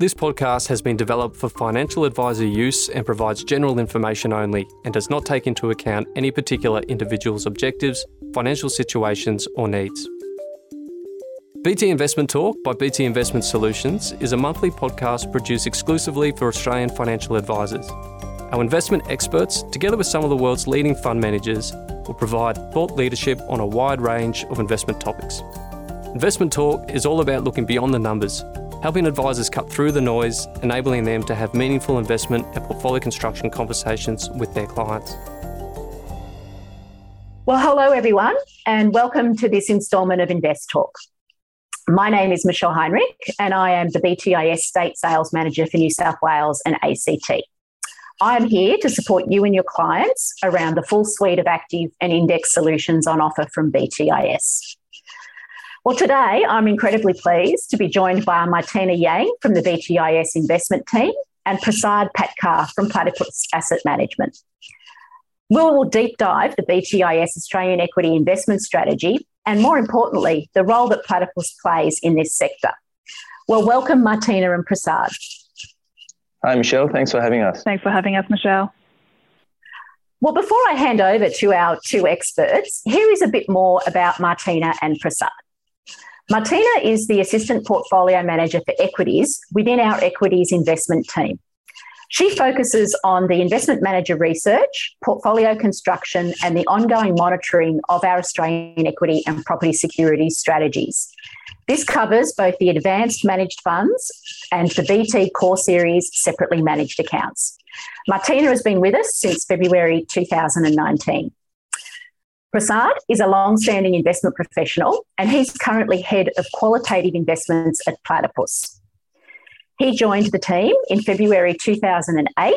This podcast has been developed for financial advisor use and provides general information only and does not take into account any particular individual's objectives, financial situations, or needs. BT Investment Talk by BT Investment Solutions is a monthly podcast produced exclusively for Australian financial advisors. Our investment experts, together with some of the world's leading fund managers, will provide thought leadership on a wide range of investment topics. Investment Talk is all about looking beyond the numbers helping advisors cut through the noise, enabling them to have meaningful investment and portfolio construction conversations with their clients. Well, hello everyone, and welcome to this instalment of Invest Talk. My name is Michelle Heinrich, and I am the BTIS State Sales Manager for New South Wales and ACT. I am here to support you and your clients around the full suite of active and index solutions on offer from BTIS. Well, today I'm incredibly pleased to be joined by Martina Yang from the BTIS investment team and Prasad Patkar from Platypus Asset Management. We will deep dive the BTIS Australian equity investment strategy and, more importantly, the role that Platypus plays in this sector. Well, welcome, Martina and Prasad. Hi, Michelle. Thanks for having us. Thanks for having us, Michelle. Well, before I hand over to our two experts, here is a bit more about Martina and Prasad. Martina is the Assistant Portfolio Manager for Equities within our Equities investment team. She focuses on the investment manager research, portfolio construction, and the ongoing monitoring of our Australian equity and property securities strategies. This covers both the advanced managed funds and the BT Core Series separately managed accounts. Martina has been with us since February 2019. Prasad is a long-standing investment professional and he's currently head of qualitative investments at Platypus. He joined the team in February 2008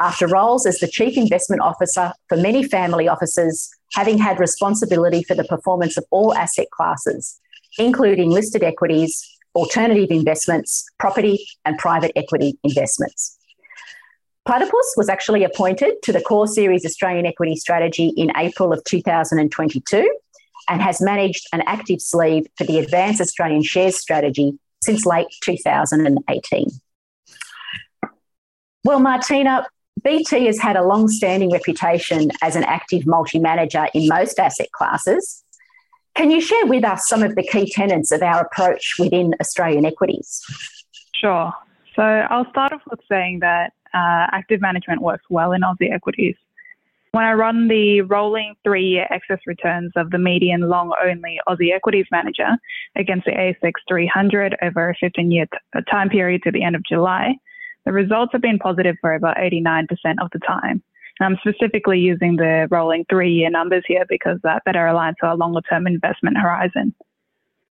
after roles as the chief investment officer for many family offices, having had responsibility for the performance of all asset classes, including listed equities, alternative investments, property, and private equity investments. Platypus was actually appointed to the Core Series Australian Equity Strategy in April of 2022 and has managed an active sleeve for the Advanced Australian Shares Strategy since late 2018. Well, Martina, BT has had a long standing reputation as an active multi manager in most asset classes. Can you share with us some of the key tenets of our approach within Australian equities? Sure. So I'll start off with saying that uh, active management works well in Aussie equities. When I run the rolling three year excess returns of the median long only Aussie equities manager against the ASX 300 over a 15 year t- time period to the end of July, the results have been positive for about 89% of the time. And I'm specifically using the rolling three year numbers here because that better aligns to our longer term investment horizon.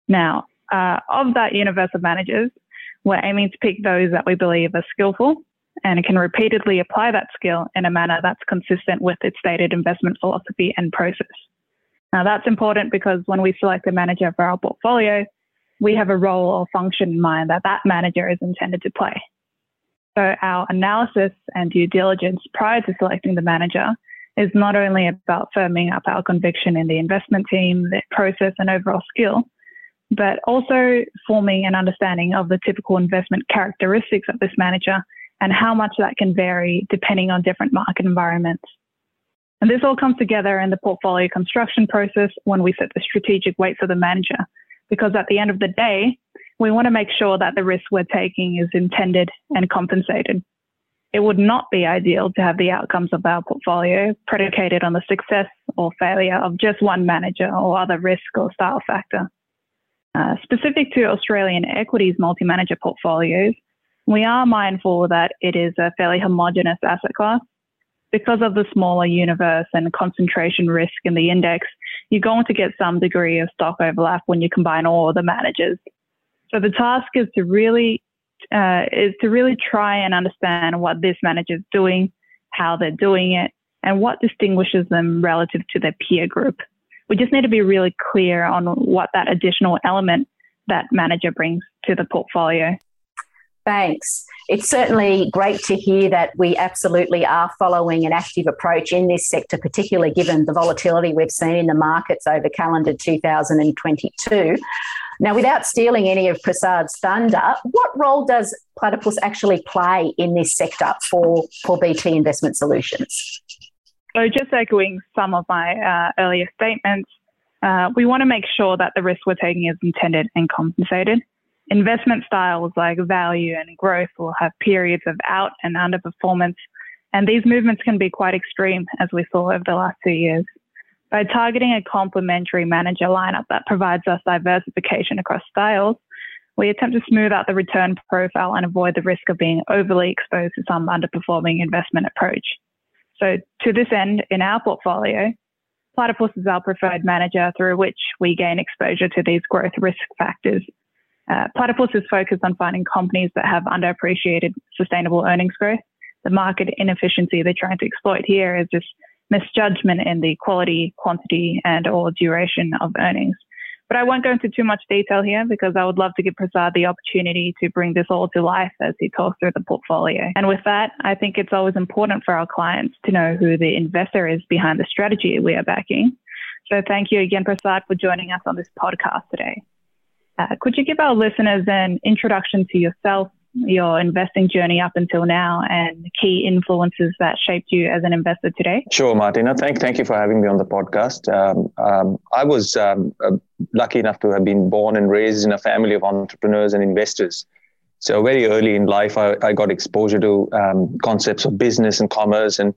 Now, uh, of that universe of managers, we're aiming to pick those that we believe are skillful and can repeatedly apply that skill in a manner that's consistent with its stated investment philosophy and process. Now, that's important because when we select a manager for our portfolio, we have a role or function in mind that that manager is intended to play. So, our analysis and due diligence prior to selecting the manager is not only about firming up our conviction in the investment team, their process, and overall skill, but also forming an understanding of the typical investment characteristics of this manager and how much that can vary depending on different market environments. And this all comes together in the portfolio construction process when we set the strategic weights of the manager, because at the end of the day, we want to make sure that the risk we're taking is intended and compensated. It would not be ideal to have the outcomes of our portfolio predicated on the success or failure of just one manager or other risk or style factor. Uh, specific to Australian equities multi manager portfolios, we are mindful that it is a fairly homogenous asset class. Because of the smaller universe and concentration risk in the index, you're going to get some degree of stock overlap when you combine all the managers. So the task is to really uh, is to really try and understand what this manager is doing, how they're doing it, and what distinguishes them relative to their peer group. We just need to be really clear on what that additional element that manager brings to the portfolio. Thanks. It's certainly great to hear that we absolutely are following an active approach in this sector, particularly given the volatility we've seen in the markets over calendar 2022. Now, without stealing any of Prasad's thunder, what role does Platypus actually play in this sector for, for BT Investment Solutions? So, just echoing some of my uh, earlier statements, uh, we want to make sure that the risk we're taking is intended and compensated. Investment styles like value and growth will have periods of out and underperformance, and these movements can be quite extreme, as we saw over the last two years. By targeting a complementary manager lineup that provides us diversification across styles, we attempt to smooth out the return profile and avoid the risk of being overly exposed to some underperforming investment approach. So, to this end, in our portfolio, Platypus is our preferred manager through which we gain exposure to these growth risk factors. Uh, Platypus is focused on finding companies that have underappreciated sustainable earnings growth. The market inefficiency they're trying to exploit here is just misjudgment in the quality, quantity, and or duration of earnings. But I won't go into too much detail here because I would love to give Prasad the opportunity to bring this all to life as he talks through the portfolio. And with that, I think it's always important for our clients to know who the investor is behind the strategy we are backing. So thank you again, Prasad, for joining us on this podcast today. Uh, could you give our listeners an introduction to yourself, your investing journey up until now and key influences that shaped you as an investor today? Sure, Martina. Thank, thank you for having me on the podcast. Um, um, I was um, uh, lucky enough to have been born and raised in a family of entrepreneurs and investors. So very early in life, I, I got exposure to um, concepts of business and commerce and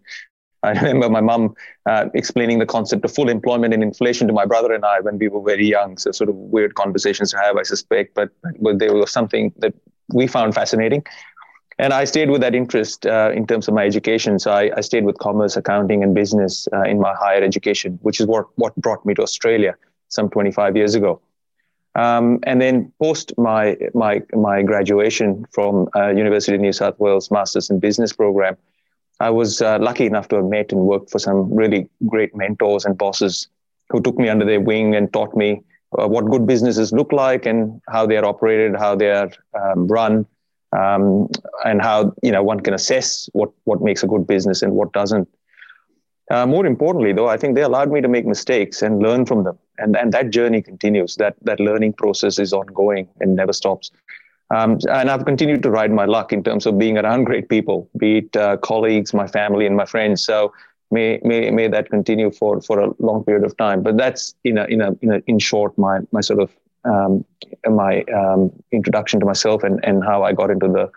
I remember my mum uh, explaining the concept of full employment and inflation to my brother and I when we were very young. So, sort of weird conversations to have, I suspect, but, but they were something that we found fascinating. And I stayed with that interest uh, in terms of my education. So I, I stayed with commerce, accounting, and business uh, in my higher education, which is what, what brought me to Australia some 25 years ago. Um, and then post my my my graduation from uh, University of New South Wales Masters in Business program, I was uh, lucky enough to have met and worked for some really great mentors and bosses who took me under their wing and taught me uh, what good businesses look like and how they are operated, how they are um, run, um, and how you know one can assess what what makes a good business and what doesn't. Uh, more importantly, though, I think they allowed me to make mistakes and learn from them, and and that journey continues. That that learning process is ongoing and never stops. Um, and I've continued to ride my luck in terms of being around great people, be it uh, colleagues, my family, and my friends. So may may may that continue for for a long period of time. But that's in a in a in, a, in short my my sort of um, my um, introduction to myself and and how I got into the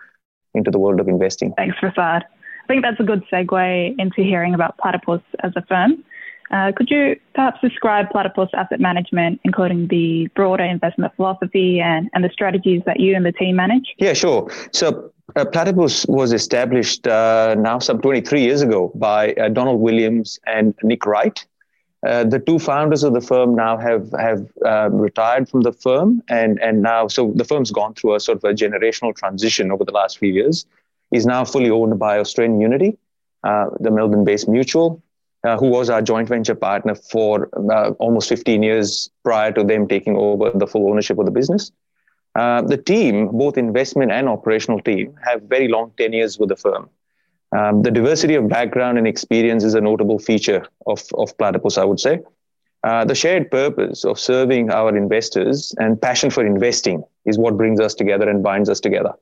into the world of investing. Thanks, Prasad. I think that's a good segue into hearing about Platypus as a firm. Uh, could you perhaps describe Platypus Asset Management, including the broader investment philosophy and, and the strategies that you and the team manage? Yeah, sure. So uh, Platypus was established uh, now some 23 years ago by Donald Williams and Nick Wright. The two founders of the firm now have have uh, retired from the firm, and and now so the firm's gone through a sort of a generational transition over the last few years. Is now fully owned by Australian Unity, the Melbourne-based mutual, who was our joint venture partner for uh, almost 15 years prior to them taking over the full ownership of the business. Uh, the team, both investment and operational team, have very long tenures with the firm. Um, the diversity of background and experience is a notable feature of, of Platypus, I would say. Uh, the shared purpose of serving our investors and passion for investing is what brings us together and binds us together.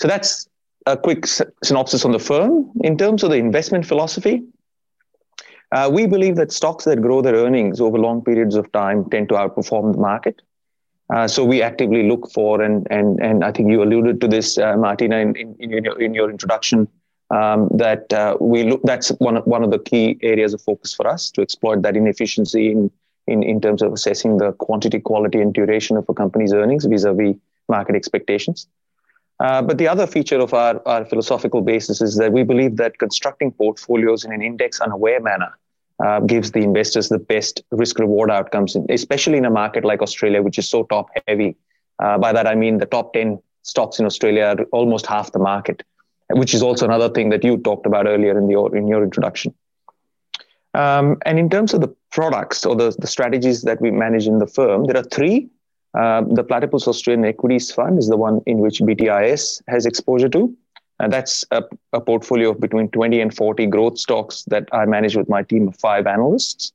So that's a quick synopsis on the firm. In terms of the investment philosophy, uh, we believe that stocks that grow their earnings over long periods of time tend to outperform the market. Uh, so we actively look for, and and and I think you alluded to this, uh, Martina, in, in, in, your, in your introduction, um, that uh, we look. That's one of, one of the key areas of focus for us to exploit that inefficiency in in, in terms of assessing the quantity, quality, and duration of a company's earnings vis-a-vis market expectations. Uh, but the other feature of our, our philosophical basis is that we believe that constructing portfolios in an index unaware manner uh, gives the investors the best risk reward outcomes, especially in a market like Australia, which is so top heavy. Uh, by that, I mean the top 10 stocks in Australia are almost half the market, which is also another thing that you talked about earlier in, the, in your introduction. Um, and in terms of the products or the, the strategies that we manage in the firm, there are three. Uh, the Platypus Australian Equities Fund is the one in which BTIS has exposure to. And that's a, a, portfolio of between 20 and 40 growth stocks that I manage with my team of five analysts.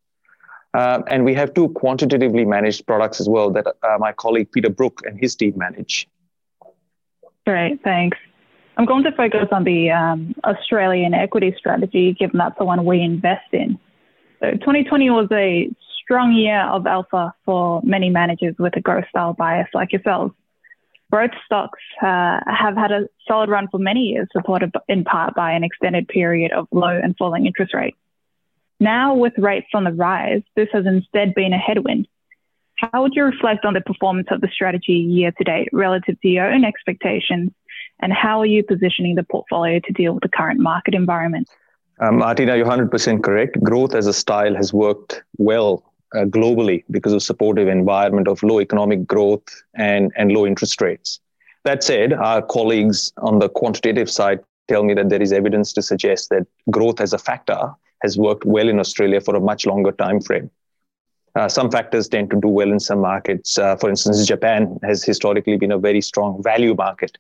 Uh, and we have two quantitatively managed products as well that uh, my colleague Peter Brook and his team manage. Great, thanks. I'm going to focus on the um, Australian equity strategy, given that's the one we invest in. So 2020 was a strong year of alpha for many managers with a growth style bias like yourselves. Growth stocks uh, have had a solid run for many years, supported in part by an extended period of low and falling interest rates. Now, with rates on the rise, this has instead been a headwind. How would you reflect on the performance of the strategy year to date relative to your own expectations? And how are you positioning the portfolio to deal with the current market environment? Um, Martina, you're 100% correct. Growth as a style has worked well uh, globally because of supportive environment of low economic growth and, and low interest rates. That said, our colleagues on the quantitative side tell me that there is evidence to suggest that growth as a factor has worked well in Australia for a much longer time frame. Uh, some factors tend to do well in some markets. Uh, for instance, Japan has historically been a very strong value market.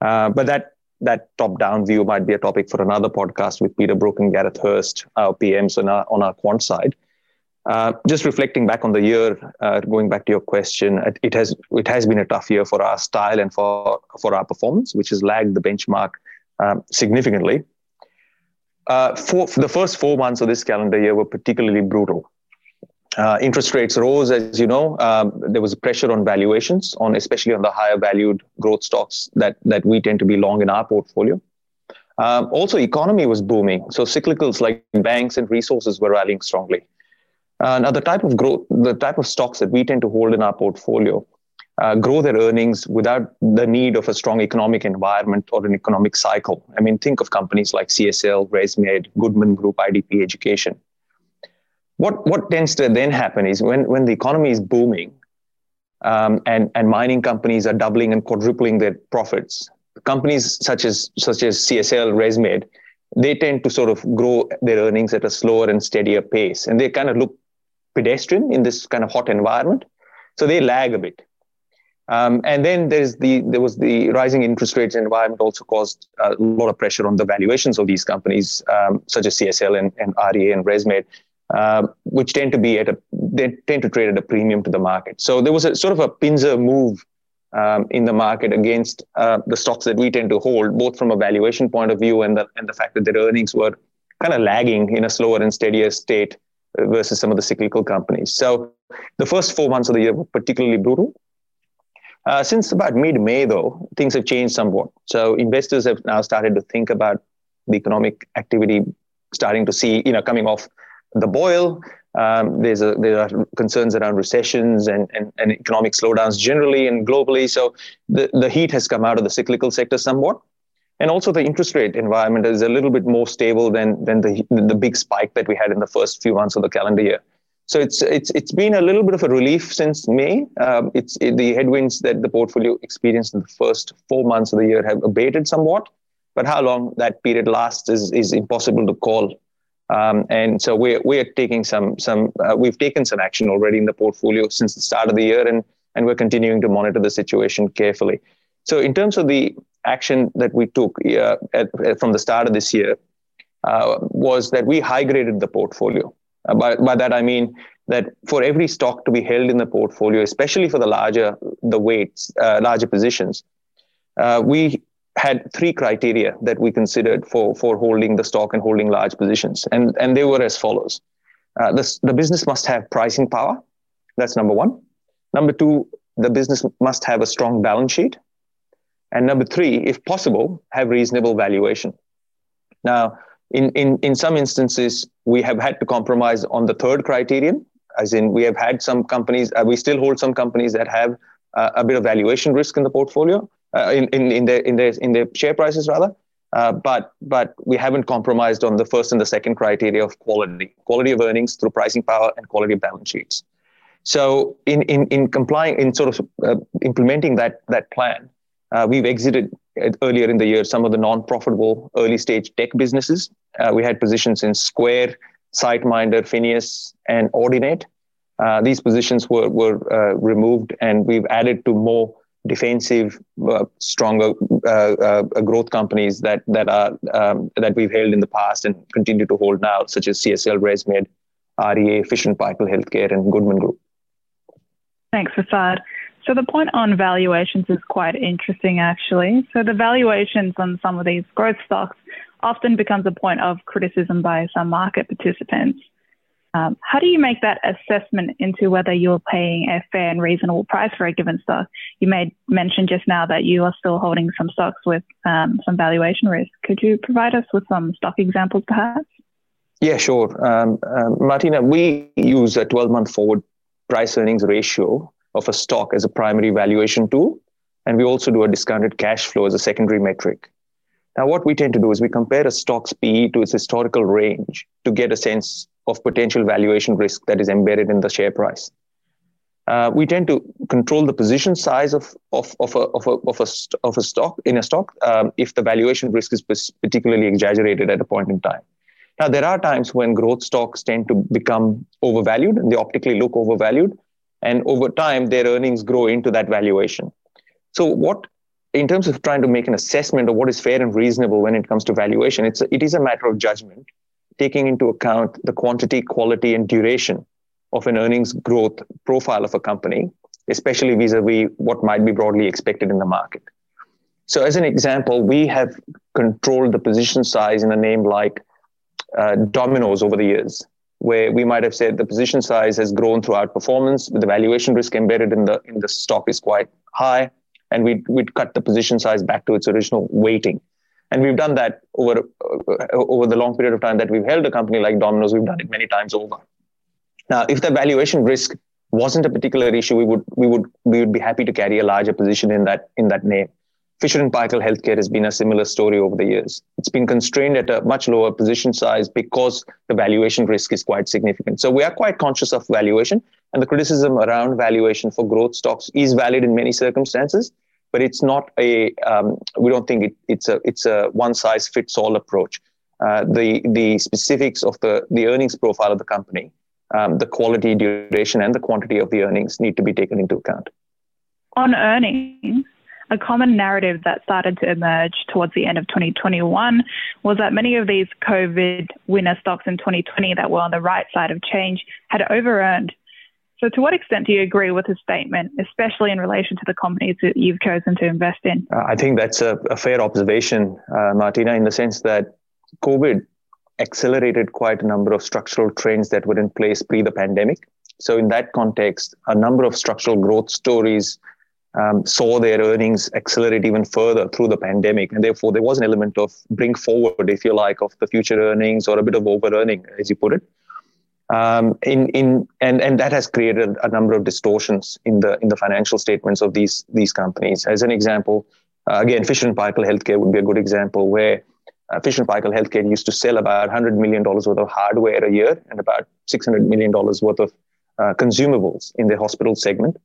Uh, but that that top-down view might be a topic for another podcast with Peter Brook and Gareth Hurst, our PMs on our, on our quant side. Uh, just reflecting back on the year, uh, going back to your question, it, has it has been a tough year for our style and for for our performance, which has lagged the benchmark um, significantly. Uh, for, for, the first four months of this calendar year were particularly brutal. Uh, interest rates rose, as you know. Um, there was pressure on valuations, on especially on the higher valued growth stocks that that we tend to be long in our portfolio. Um, also, economy was booming, so cyclicals like banks and resources were rallying strongly. Uh, now, the type of growth, the type of stocks that we tend to hold in our portfolio uh, grow their earnings without the need of a strong economic environment or an economic cycle. I mean, think of companies like CSL, ResMed, Goodman Group, IDP Education. What, what tends to then happen is when, when the economy is booming um, and, and mining companies are doubling and quadrupling their profits, companies such as, such as CSL, ResMed, they tend to sort of grow their earnings at a slower and steadier pace. And they kind of look pedestrian in this kind of hot environment. So they lag a bit. Um, and then there's the there was the rising interest rates environment also caused a lot of pressure on the valuations of these companies, um, such as CSL and, and REA and ResMed, uh, which tend to be at a they tend to trade at a premium to the market. So there was a sort of a pincer move um, in the market against uh, the stocks that we tend to hold, both from a valuation point of view and the and the fact that their earnings were kind of lagging in a slower and steadier state versus some of the cyclical companies. So the first four months of the year were particularly brutal. Uh, since about mid-May, though, things have changed somewhat. So investors have now started to think about the economic activity starting to see, you know, coming off the boil. Um, there's a, there are concerns around recessions and, and, and economic slowdowns generally and globally. So the, the heat has come out of the cyclical sector somewhat. And also the interest rate environment is a little bit more stable than, than the, the big spike that we had in the first few months of the calendar year. So it's it's it's been a little bit of a relief since May. Um, it's it, the headwinds that the portfolio experienced in the first four months of the year have abated somewhat, but how long that period lasts is is impossible to call. Um, and so we're we're taking some some uh, we've taken some action already in the portfolio since the start of the year, and and we're continuing to monitor the situation carefully. So in terms of the action that we took uh, at, from the start of this year, uh, was that we high graded the portfolio. Uh, by, by that I mean that for every stock to be held in the portfolio, especially for the larger the weights, uh, larger positions, uh, we had three criteria that we considered for for holding the stock and holding large positions, and and they were as follows: uh, the the business must have pricing power. That's number one. Number two, the business must have a strong balance sheet, and number three, if possible, have reasonable valuation. Now, in, in, in some instances, we have had to compromise on the third criterion, as in we have had some companies, uh, we still hold some companies that have uh, a bit of valuation risk in the portfolio, uh, in, in, in, their, in, their, in their share prices rather. Uh, but but we haven't compromised on the first and the second criteria of quality, quality of earnings through pricing power and quality of balance sheets. So in in, in complying in sort of uh, implementing that that plan, uh, we've exited earlier in the year some of the non-profitable early stage tech businesses. Uh, we had positions in Square, SiteMinder, Fineos, and Audinate. Uh, these positions were, were uh, removed, and we've added to more defensive, uh, stronger uh, uh, growth companies that that are um, that we've held in the past and continue to hold now, such as CSL, ResMed, REA, Fisher and Healthcare, and Goodman Group. Thanks, Prasad. So the point on valuations is quite interesting, actually. So the valuations on some of these growth stocks often becomes a point of criticism by some market participants. Um, how do you make that assessment into whether you're paying a fair and reasonable price for a given stock? You made mention just now that you are still holding some stocks with um, some valuation risk. Could you provide us with some stock examples, perhaps? Yeah, sure. Um, um Martina, we use a 12 month forward price earnings ratio of a stock as a primary valuation tool. And we also do a discounted cash flow as a secondary metric. Now, what we tend to do is we compare a stock's PE to its historical range to get a sense of potential valuation risk that is embedded in the share price. Uh, we tend to control the position size of, of, of, a, of, a, of, a, of a stock in a stock um, if the valuation risk is particularly exaggerated at a point in time. Now, there are times when growth stocks tend to become overvalued and they optically look overvalued. And over time, their earnings grow into that valuation. So, what, in terms of trying to make an assessment of what is fair and reasonable when it comes to valuation, it's it is a matter of judgment, taking into account the quantity, quality, and duration of an earnings growth profile of a company, especially vis a vis what might be broadly expected in the market. So, as an example, we have controlled the position size in a name like uh, Domino's over the years, where we might have said the position size has grown throughout performance, but the valuation risk embedded in the in the stock is quite high, and we'd we'd cut the position size back to its original weighting. And we've done that over uh, over the long period of time that we've held a company like Domino's. We've done it many times over. Now, if the valuation risk wasn't a particular issue, we would we would we would be happy to carry a larger position in that in that name. Fisher and Paykel Healthcare has been a similar story over the years. It's been constrained at a much lower position size because the valuation risk is quite significant. So we are quite conscious of valuation, and the criticism around valuation for growth stocks is valid in many circumstances. But it's not a. Um, we don't think it, it's a it's a one size fits all approach. Uh, the the specifics of the the earnings profile of the company, um, the quality, duration, and the quantity of the earnings need to be taken into account. On earnings, a common narrative that started to emerge towards the end of 2021 was that many of these COVID winner stocks in 2020 that were on the right side of change had over-earned. So, to what extent do you agree with his statement, especially in relation to the companies that you've chosen to invest in? Uh, I think that's a, a fair observation, uh, Martina, in the sense that COVID accelerated quite a number of structural trends that were in place pre the pandemic. So, in that context, a number of structural growth stories um, saw their earnings accelerate even further through the pandemic. And therefore, there was an element of bring forward, if you like, of the future earnings or a bit of over earning, as you put it. Um, in in and and that has created a number of distortions in the in the financial statements of these these companies. As an example, uh, again, Fisher and Paykel Healthcare would be a good example where uh, Fisher and Paykel Healthcare used to sell about 100 million dollars worth of hardware a year and about 600 million dollars worth of uh, consumables in the hospital segment.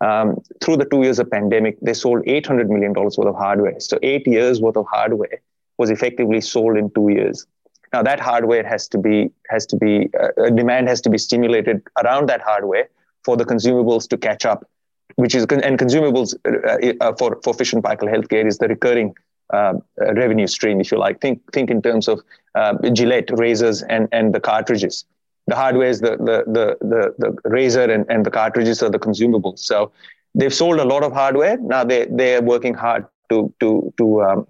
Um, through the two years of pandemic, they sold $800 million worth of hardware. So eight years worth of hardware was effectively sold in two years. Now that hardware has to be has to be uh, demand has to be stimulated around that hardware for the consumables to catch up, which is and consumables uh, uh, for for Fisher and Paykel Healthcare is the recurring uh, revenue stream, if you like. Think think in terms of uh, Gillette razors and and the cartridges the hardware is the the the the, the razor and, and the cartridges are the consumables. So they've sold a lot of hardware. Now they they're working hard to to to um,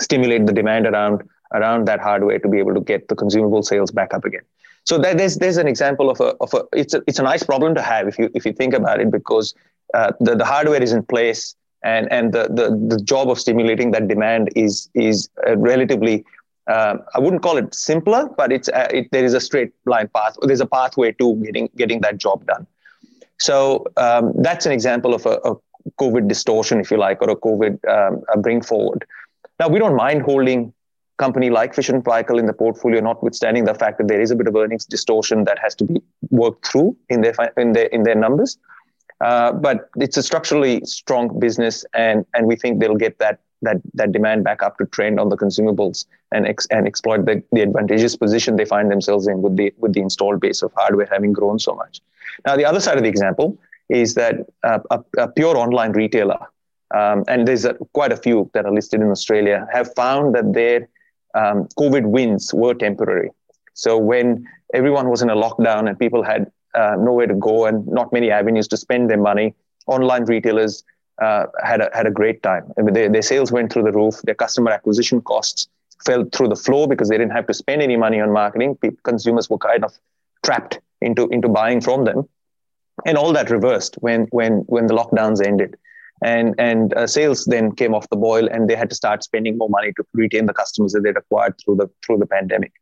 stimulate the demand around around that hardware to be able to get the consumable sales back up again. So that, there's there's an example of a of a it's a it's a nice problem to have if you if you think about it because uh, the the hardware is in place and and the, the the job of stimulating that demand is is relatively um, I wouldn't call it simpler, but it's uh, it, there is a straight line path. There's a pathway to getting getting that job done. So um, that's an example of a, a, COVID distortion, if you like, or a COVID um, a bring forward. Now we don't mind holding company like Fisher and Paykel in the portfolio, notwithstanding the fact that there is a bit of earnings distortion that has to be worked through in their in their in their numbers. Uh, but it's a structurally strong business, and and we think they'll get that that that demand back up to trend on the consumables and ex, and exploit the, the advantageous position they find themselves in with the with the installed base of hardware having grown so much. Now the other side of the example is that uh, a, a, pure online retailer, um, and there's a, quite a few that are listed in Australia, have found that their um, COVID wins were temporary. So when everyone was in a lockdown and people had uh, nowhere to go and not many avenues to spend their money. Online retailers uh, had a had a great time. I mean, they, their sales went through the roof. Their customer acquisition costs fell through the floor because they didn't have to spend any money on marketing. People, consumers were kind of trapped into into buying from them, and all that reversed when when when the lockdowns ended, and and uh, sales then came off the boil, and they had to start spending more money to retain the customers that they'd acquired through the through the pandemic.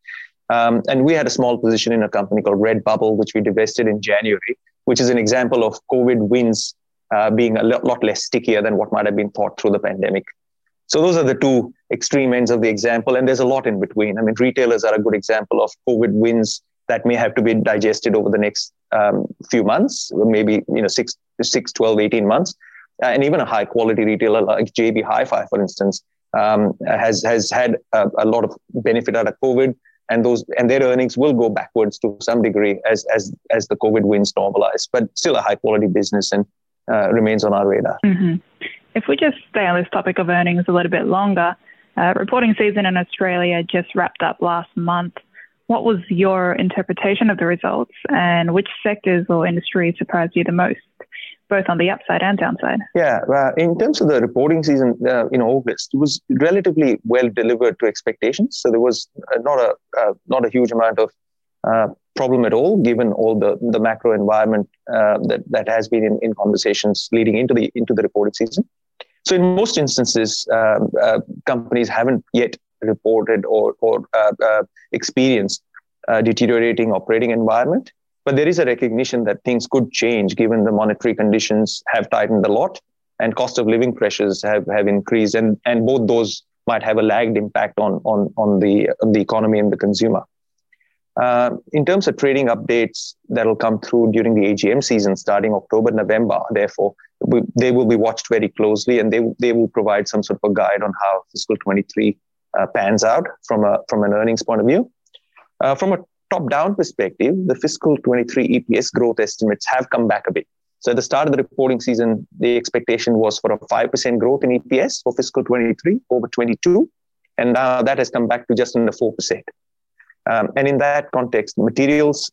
Um, and we had a small position in a company called Redbubble, which we divested in January, which is an example of COVID wins uh, being a lot less stickier than what might have been thought through the pandemic. So those are the two extreme ends of the example, and there's a lot in between. I mean, retailers are a good example of COVID wins that may have to be digested over the next um, few months, maybe you know six, six, 12, 18 months. Uh, and even a high quality retailer like JB Hi-Fi, for instance, um, has has had a, a, lot of benefit out of COVID and those and their earnings will go backwards to some degree as as as the COVID wins normalize. But still a high quality business and uh, remains on our radar. Mm-hmm. If we just stay on this topic of earnings a little bit longer, uh, reporting season in Australia just wrapped up last month. What was your interpretation of the results, and which sectors or industries surprised you the most? both on the upside and downside. Yeah, uh, in terms of the reporting season uh, in August, it was relatively well delivered to expectations. So there was uh, not a uh, not a huge amount of uh, problem at all, given all the the macro environment uh, that that has been in, in conversations leading into the into the reporting season. So in most instances, um, companies haven't yet reported or or experienced deteriorating operating environment. But there is a recognition that things could change given the monetary conditions have tightened a lot and cost of living pressures have, have increased. And, and both those might have a lagged impact on, on, on, the, on the economy and the consumer. Uh, in terms of trading updates that'll come through during the AGM season starting October, November, therefore, they will be watched very closely and they, they will provide some sort of a guide on how fiscal 23 uh, pans out from, a, from an earnings point of view. Uh, from a top down perspective, the fiscal 23 EPS growth estimates have come back a bit. So at the start of the reporting season, the expectation was for a 5% growth in EPS for fiscal 23 over 22. And now that has come back to just under 4%. Um, and in that context, materials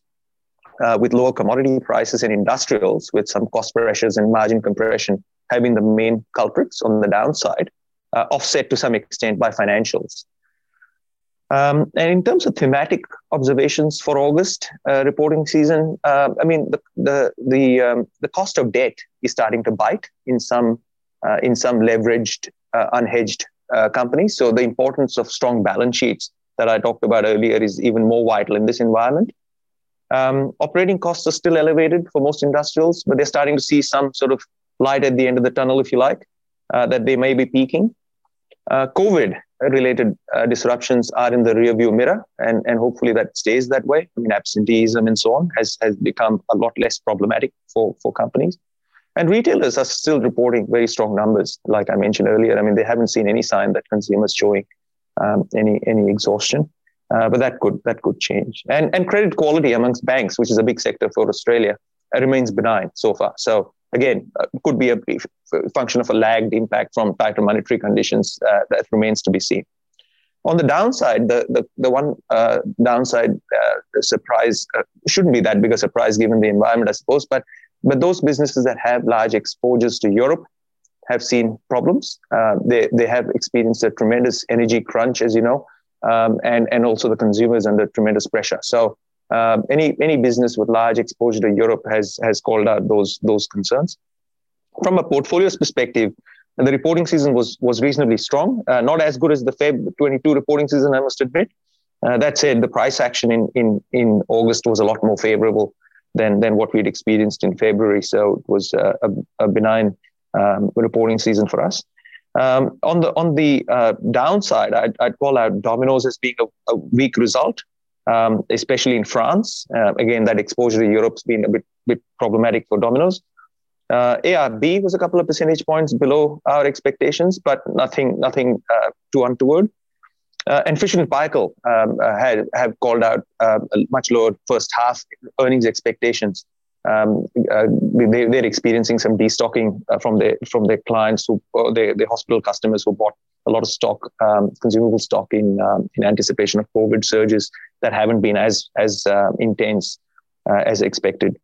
uh, with lower commodity prices and industrials with some cost pressures and margin compression have been the main culprits on the downside, uh, offset to some extent by financials. Um, and in terms of thematic observations for August uh, reporting season, uh, I mean the the the, um, the cost of debt is starting to bite in some uh, in some leveraged uh, unhedged uh, companies. So the importance of strong balance sheets that I talked about earlier is even more vital in this environment. Um, operating costs are still elevated for most industrials, but they're starting to see some sort of light at the end of the tunnel, if you like, uh, that they may be peaking. COVID related uh, disruptions are in the rearview mirror, and, and hopefully that stays that way. I mean, absenteeism and so on has, has become a lot less problematic for, for companies. And retailers are still reporting very strong numbers, like I mentioned earlier. I mean, they haven't seen any sign that consumers showing um, any any exhaustion, uh, but that could that could change. And and credit quality amongst banks, which is a big sector for Australia, uh, remains benign so far. So again, uh, could be a function of a lagged impact from tighter monetary conditions uh, that remains to be seen. On the downside, the, the, the one uh, downside uh, surprise shouldn't be that big a surprise given the environment, I suppose, but, but those businesses that have large exposures to Europe have seen problems. Uh, they, they have experienced a tremendous energy crunch, as you know, um, and, and also the consumers under tremendous pressure. So um, any any business with large exposure to Europe has has called out those those concerns. From a portfolio's perspective, the reporting season was was reasonably strong. Uh, not as good as the Feb 22 reporting season, I must admit. Uh, that said, the price action in in in August was a lot more favorable than than what we'd experienced in February. So it was a, a, benign um, reporting season for us. Um, on the on the uh, downside, I'd, I'd, call out Domino's as being a, a weak result um, especially in France. Uh, again, that exposure to Europe's been a bit, bit problematic for Domino's. Uh, ARB was a couple of percentage points below our expectations, but nothing, nothing uh, too untoward. Uh, and Fisher and Paykel um, uh, had have called out uh, much lower first half earnings expectations um, uh, they, are experiencing some destocking uh, from their from their clients who their, their hospital customers who bought a lot of stock, um, consumable stock in um, in anticipation of COVID surges that haven't been as as uh, intense uh, as expected.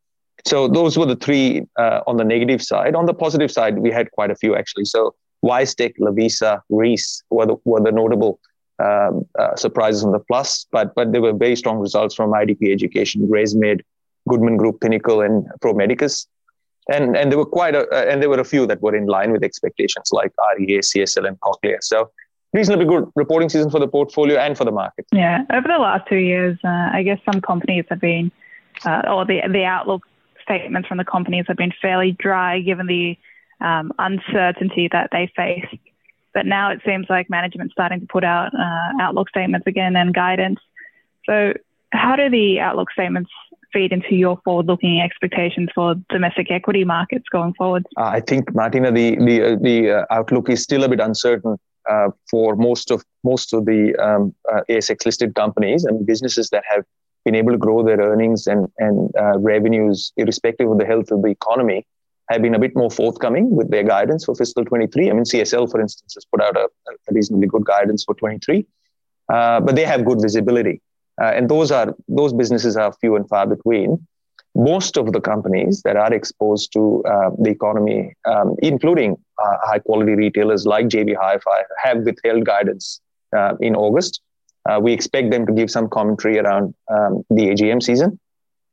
So those were the three uh, on the negative side. On the positive side, we had quite a few actually. So WiseTech, Lovisa, Reece were the, were the notable um, uh, surprises on the plus, but but there were very strong results from IDP Education, ResMed, Goodman Group, Pinnacle, and Pro Medicus. And, and there were quite a, and there were a few that were in line with expectations like REA, CSL, and Cochlear. So reasonably good reporting season for the portfolio and for the market. Yeah, over the last two years, uh, I guess some companies have been, uh, or the the outlook statements from the companies have been fairly dry given the um, uncertainty that they faced. But now it seems like management's starting to put out uh, outlook statements again and guidance. So, how do the outlook statements feed into your forward-looking expectations for domestic equity markets going forward? Uh, I think, Martina, the the uh, the uh, outlook is still a bit uncertain uh, for most of most of the um, uh, ASX listed companies and businesses that have been able to grow their earnings and and uh, revenues, irrespective of the health of the economy, have been a bit more forthcoming with their guidance for fiscal 23. I mean, CSL, for instance, has put out a, a reasonably good guidance for 23, but they have good visibility. Uh, and those are those businesses are few and far between. Most of the companies that are exposed to uh, the economy, um, including uh, high quality retailers like JB Hi-Fi, have withheld guidance uh, in August. Uh, we expect them to give some commentary around um, the AGM season,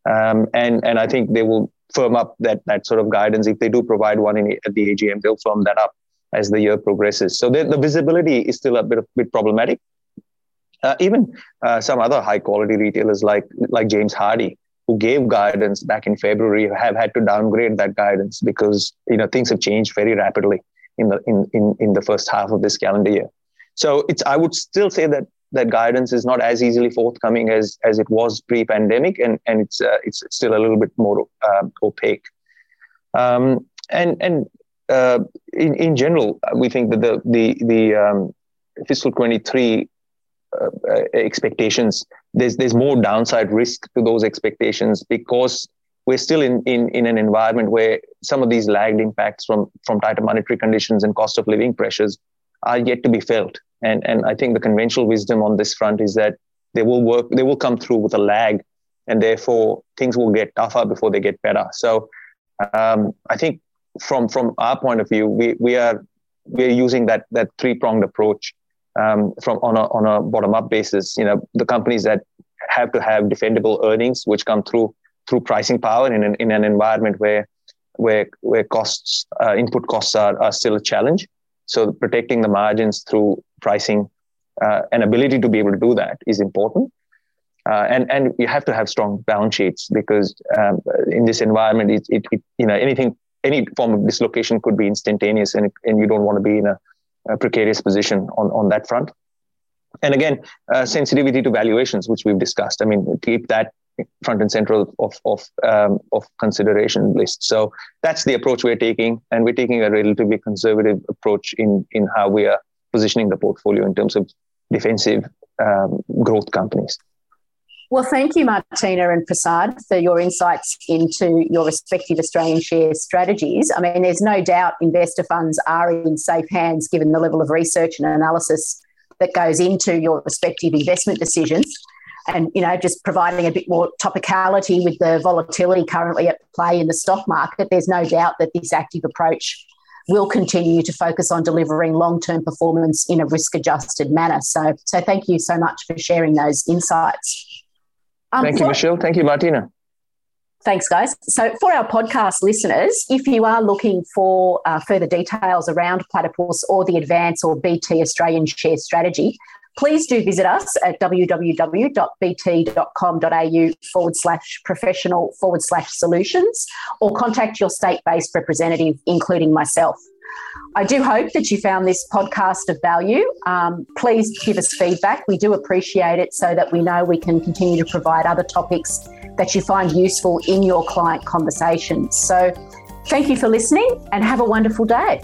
um, and and I think they will firm up that that sort of guidance. If they do provide one in, at the AGM, they'll firm that up as the year progresses. So the, the visibility is still a bit, a bit problematic. Uh, even uh, some other high quality retailers like like James Hardie, who gave guidance back in February, have had to downgrade that guidance because you know things have changed very rapidly in the in in, in the first half of this calendar year. So it's I would still say that that guidance is not as easily forthcoming as as it was pre-pandemic, and and it's uh, it's still a little bit more um, opaque. Um, and and uh, in in general, we think that the the the um, fiscal 23 uh, uh, expectations, there's there's more downside risk to those expectations because we're still in, in, in an environment where some of these lagged impacts from, from tighter monetary conditions and cost of living pressures are yet to be felt. And, and I think the conventional wisdom on this front is that they will work, they will come through with a lag, and therefore things will get tougher before they get better. So um, I think from from our point of view, we, we are we're using that that three pronged approach um, from on a on a bottom up basis. You know, the companies that have to have defendable earnings, which come through through pricing power in an, in an environment where where where costs uh, input costs are, are still a challenge. So protecting the margins through pricing uh, and ability to be able to do that is important. Uh, and and you have to have strong balance sheets because um, in this environment, it, it, it, you know anything any form of dislocation could be instantaneous, and and you don't want to be in a a precarious position on, on that front. And again, uh, sensitivity to valuations, which we've discussed. I mean, keep that front and central of of um, of consideration list. So that's the approach we're taking, and we're taking a relatively conservative approach in in how we are positioning the portfolio in terms of defensive um, growth companies. Well, thank you, Martina and Prasad, for your insights into your respective Australian share strategies. I mean, there's no doubt investor funds are in safe hands given the level of research and analysis that goes into your respective investment decisions. And, you know, just providing a bit more topicality with the volatility currently at play in the stock market, there's no doubt that this active approach will continue to focus on delivering long-term performance in a risk-adjusted manner. So, so thank you so much for sharing those insights. Um, Thank you, Michelle. Thank you, Martina. Thanks, guys. So, for our podcast listeners, if you are looking for uh, further details around Platypus or the Advance or BT Australian Share Strategy, please do visit us at www.bt.com.au forward slash professional forward slash solutions or contact your state based representative, including myself. I do hope that you found this podcast of value. Um, please give us feedback. We do appreciate it so that we know we can continue to provide other topics that you find useful in your client conversations. So, thank you for listening and have a wonderful day.